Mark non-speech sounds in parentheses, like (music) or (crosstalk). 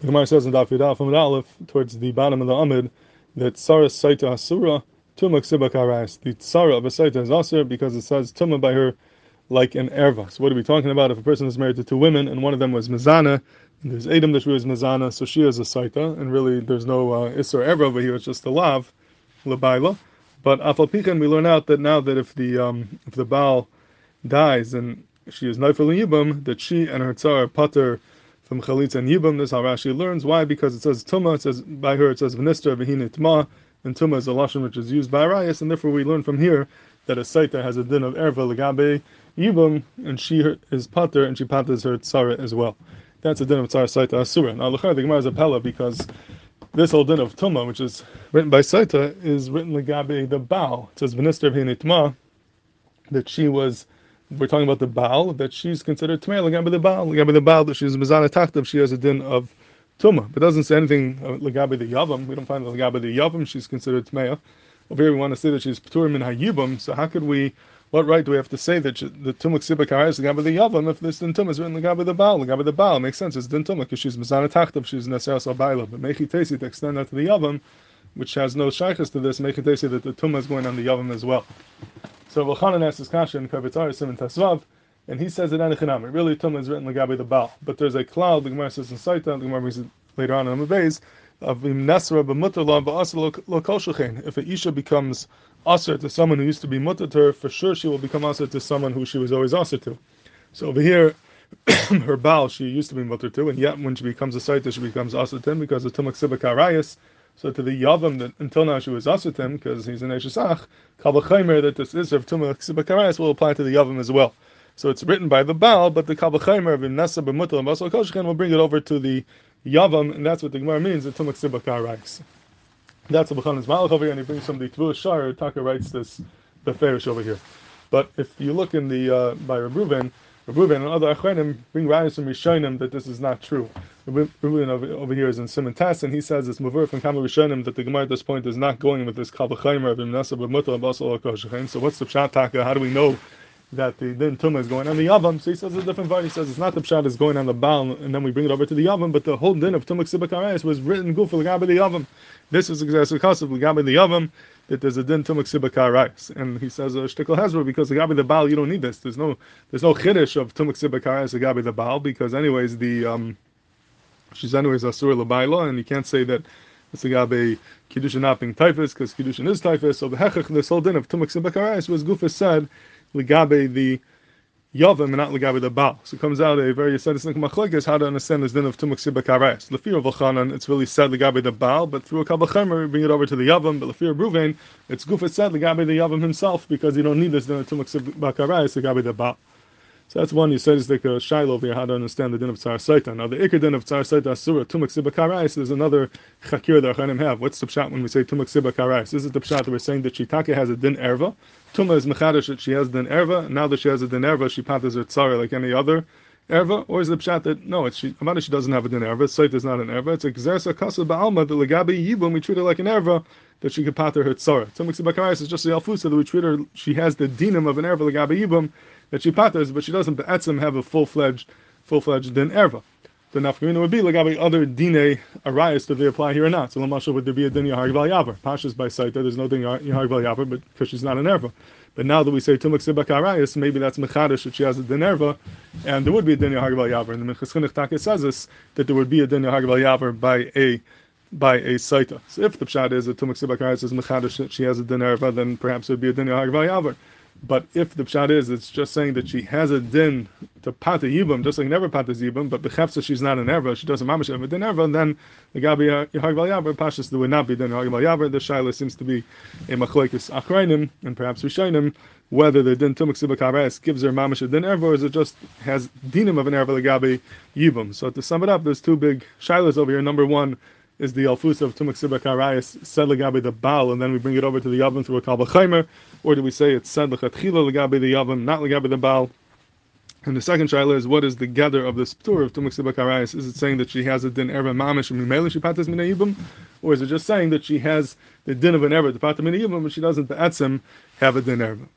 The Gemara says in Daf from Aleph towards the bottom of the Amud that Sarah Saita Asura Tuma Ksiba Karais. The Sarah of a Saita is Asur because it says Tuma by her like an Erva. So what are we talking about? If a person is married to two women and one of them was Mizana, and there's Adam that she was Mizana, so she is a Saita, and really there's no uh, Isser Erva over here, it's just a Lav, Labaila. But Afal Pikan, we learn out that now that if the um, if the Baal dies and she is Neifel Yibam, that she and her Tsar Pater from Chalitza and Yibam. This is how Rashi learns. Why? Because it says Tuma, it says by her, it says V'nistra V'hine Tma, and Tuma is a Lashon which is used by Arias, and therefore we learn from here that a Saita has a din of Erva Legabe Yibam, and she is Pater, and she paters her Tzara as well. That's a din of Tzara Saita Asura. Now, Lechar, the Gemara is a Pella because this whole din of Tuma, which is written by Saita, is written Legabe the Baal. It says V'nistra V'hine Tma, that she was we're talking about the Baal, that she's considered Tmei, Lagabi the Baal, Lagabi the Baal, that she's Mizana Tachtav, she has a din of Tumah. But doesn't say anything Lagabi the Yavam. We don't find the Lagabi the Yavam, she's considered Tmei. Over here we want to say that she's Pturim in Hayibam, so how could we, what right do we have to say that she, the Tumah Ksibakar is Lagabi the Yavam if this din Tumah is written Lagabi the Baal? Lagabi the Baal makes sense, it's din Tumah because she's Mizana Tachtav, she's Neser Sabaila. But Mechi Tesi to extend that to the Yavam, which has no shaykhs to this, make Mechi Tesi that the Tumah is going on the Yavam as well. So Vachanan asks kasha in Kavitzar Sim and Tasvav, and he says it Anachinam. Really, Tumah is written Lagabi the Baal. But there's a cloud, the Gemara says in Saita, the Gemara brings it later on in the base, of Nesra b'mutter la ba'asr lo kol If a Isha becomes Aser to someone who used to be mutter to her, for sure she will become Aser to someone who she was always Aser to. So over here, (coughs) her Baal, she used to be mutter to, and yet when she becomes a Saita, she becomes Aser to him because of Tumah Ksiba Karayas. So to the Yavam that until now she was him because he's an Eshesach, Kabbalah that this is of Tumah Ksiba Karayas will apply to the Yavam as well. So it's written by the Baal, but the Kal Vachomer of Nasa b'mutal and Basal Koshchen will bring it over to the Yavam, and that's what the Gemara means, the Tumak Sibakar writes. That's the B'chan's Malach over here, and he brings from the Tevuos Shor, Taka writes this, the Farish over here. But if you look in the, uh, by Rebuven, Rebuven and other Acharonim bring rayas from Rishonim that this is not true. Rebuven over, over here is in Simon Tess, and he says it's Mavur from Kama Rishonim that the Gemara at this point is not going with this Kal Vachomer of Nasa b'mutal and Basal. So what's the Pshat Taka? How do we know that the din tumah is going on the yavam. So he says a different part. He says it's not the pshat is going on the baal, and then we bring it over to the yavam. But the whole din of tumah ksibakarais was written guf l'gabe the yavam. This is exactly because of l'gabe the yavam that there's a din tumah ksibakarais. And he says a shtickle hezro because l'gabe the baal you don't need this. There's no there's no chiddush of tumah ksibakarais l'gabe the baal because anyways the um she's anyways asur l'baila and you can't say that. It's agabe kiddushin not being typhus because kiddushin is typhus. So the hechach this whole din of tumah ksibakarais was Gufa said the Ligabe the Yavam and not Ligabe the Baal. So it comes out a very Yisraelistic machlekes how to understand this din of Tumuk Sibak Harais. Lefir of Elchanan, it's really said Ligabe the Baal, but through a Kal Vachomer, bring it over to the Yavam, but Lefir Ruvain, it's Gufa said Ligabe the Yavam himself because you don't need this din of Tumuk Sibak Harais, Ligabe the Baal. So that's one you said is like uh, a shiloh over here how to understand the din of tzar saita. Now the ikar din of tzar saita tumak sibakarais. There's another chakir that Acharonim have. What's the pshat when we say tumak sibakarais? Is it the pshat that we're saying that Shitake has a din erva? Tuma is mechadish that she has din erva. Now that she has a din erva, she patas her tzara like any other erva. Or is the pshat that no, it's she, she doesn't have a din erva. Saita is not an erva. It's a gzersa kasa ba'alma the legabi yibum. We treat her like an erva that she could pater her tzara. Tumak sibakarais is just the alfusa that we treat her. She has the dinam of an erva legabi yibum that she paters, but she doesn't be'etzim have a full-fledged, full-fledged din erva. The nafkamina would be like other dine arayas that they apply here or not. So Lamashal would there be a din yahar yavar? Pashas by sight there's no din yahar yavar, but because she's not an erva. But now that we say tumak sibak arayas, maybe that's mechadish that she has a din erva, and there would be a din yahar yavar. And the Minchas Chinuch says this that there would be a din yahar yavar by a by a saita. So if the pshat is that tumak sibak arayas is mechadish that she has a din erva, then perhaps it would be a din yahar yavar. But if the pshat is, it's just saying that she has a din to pata yibum, just like never pata yibum, but bechefsa she's not an erva, she doesn't mamish have a din erva, then the gabi uh, yahag val yaver, pashas there would not be din yahag val yaver. The shaila seems to be a machlekes acharonim and perhaps rishonim whether the din tumuk sibakares gives her mamish a din erva, or is it just has dinim of an erva legabi yibum. So to sum it up, there's two big shilas over here. Number one is the alfus of Tumak Sibak Arayas said legabe the Baal, and then we bring it over to the Yavam through a Kalba or do we say it's said lechatchila legabe the Yavam, not legabe the Baal? And the second shaila is what is the gather of the sptur of Tumak Sibak Arayas? Is it saying that she has a din erva mamish and she patas mina or is it just saying that she has the din of an erva the patam mina but she doesn't the etzim have a din erva?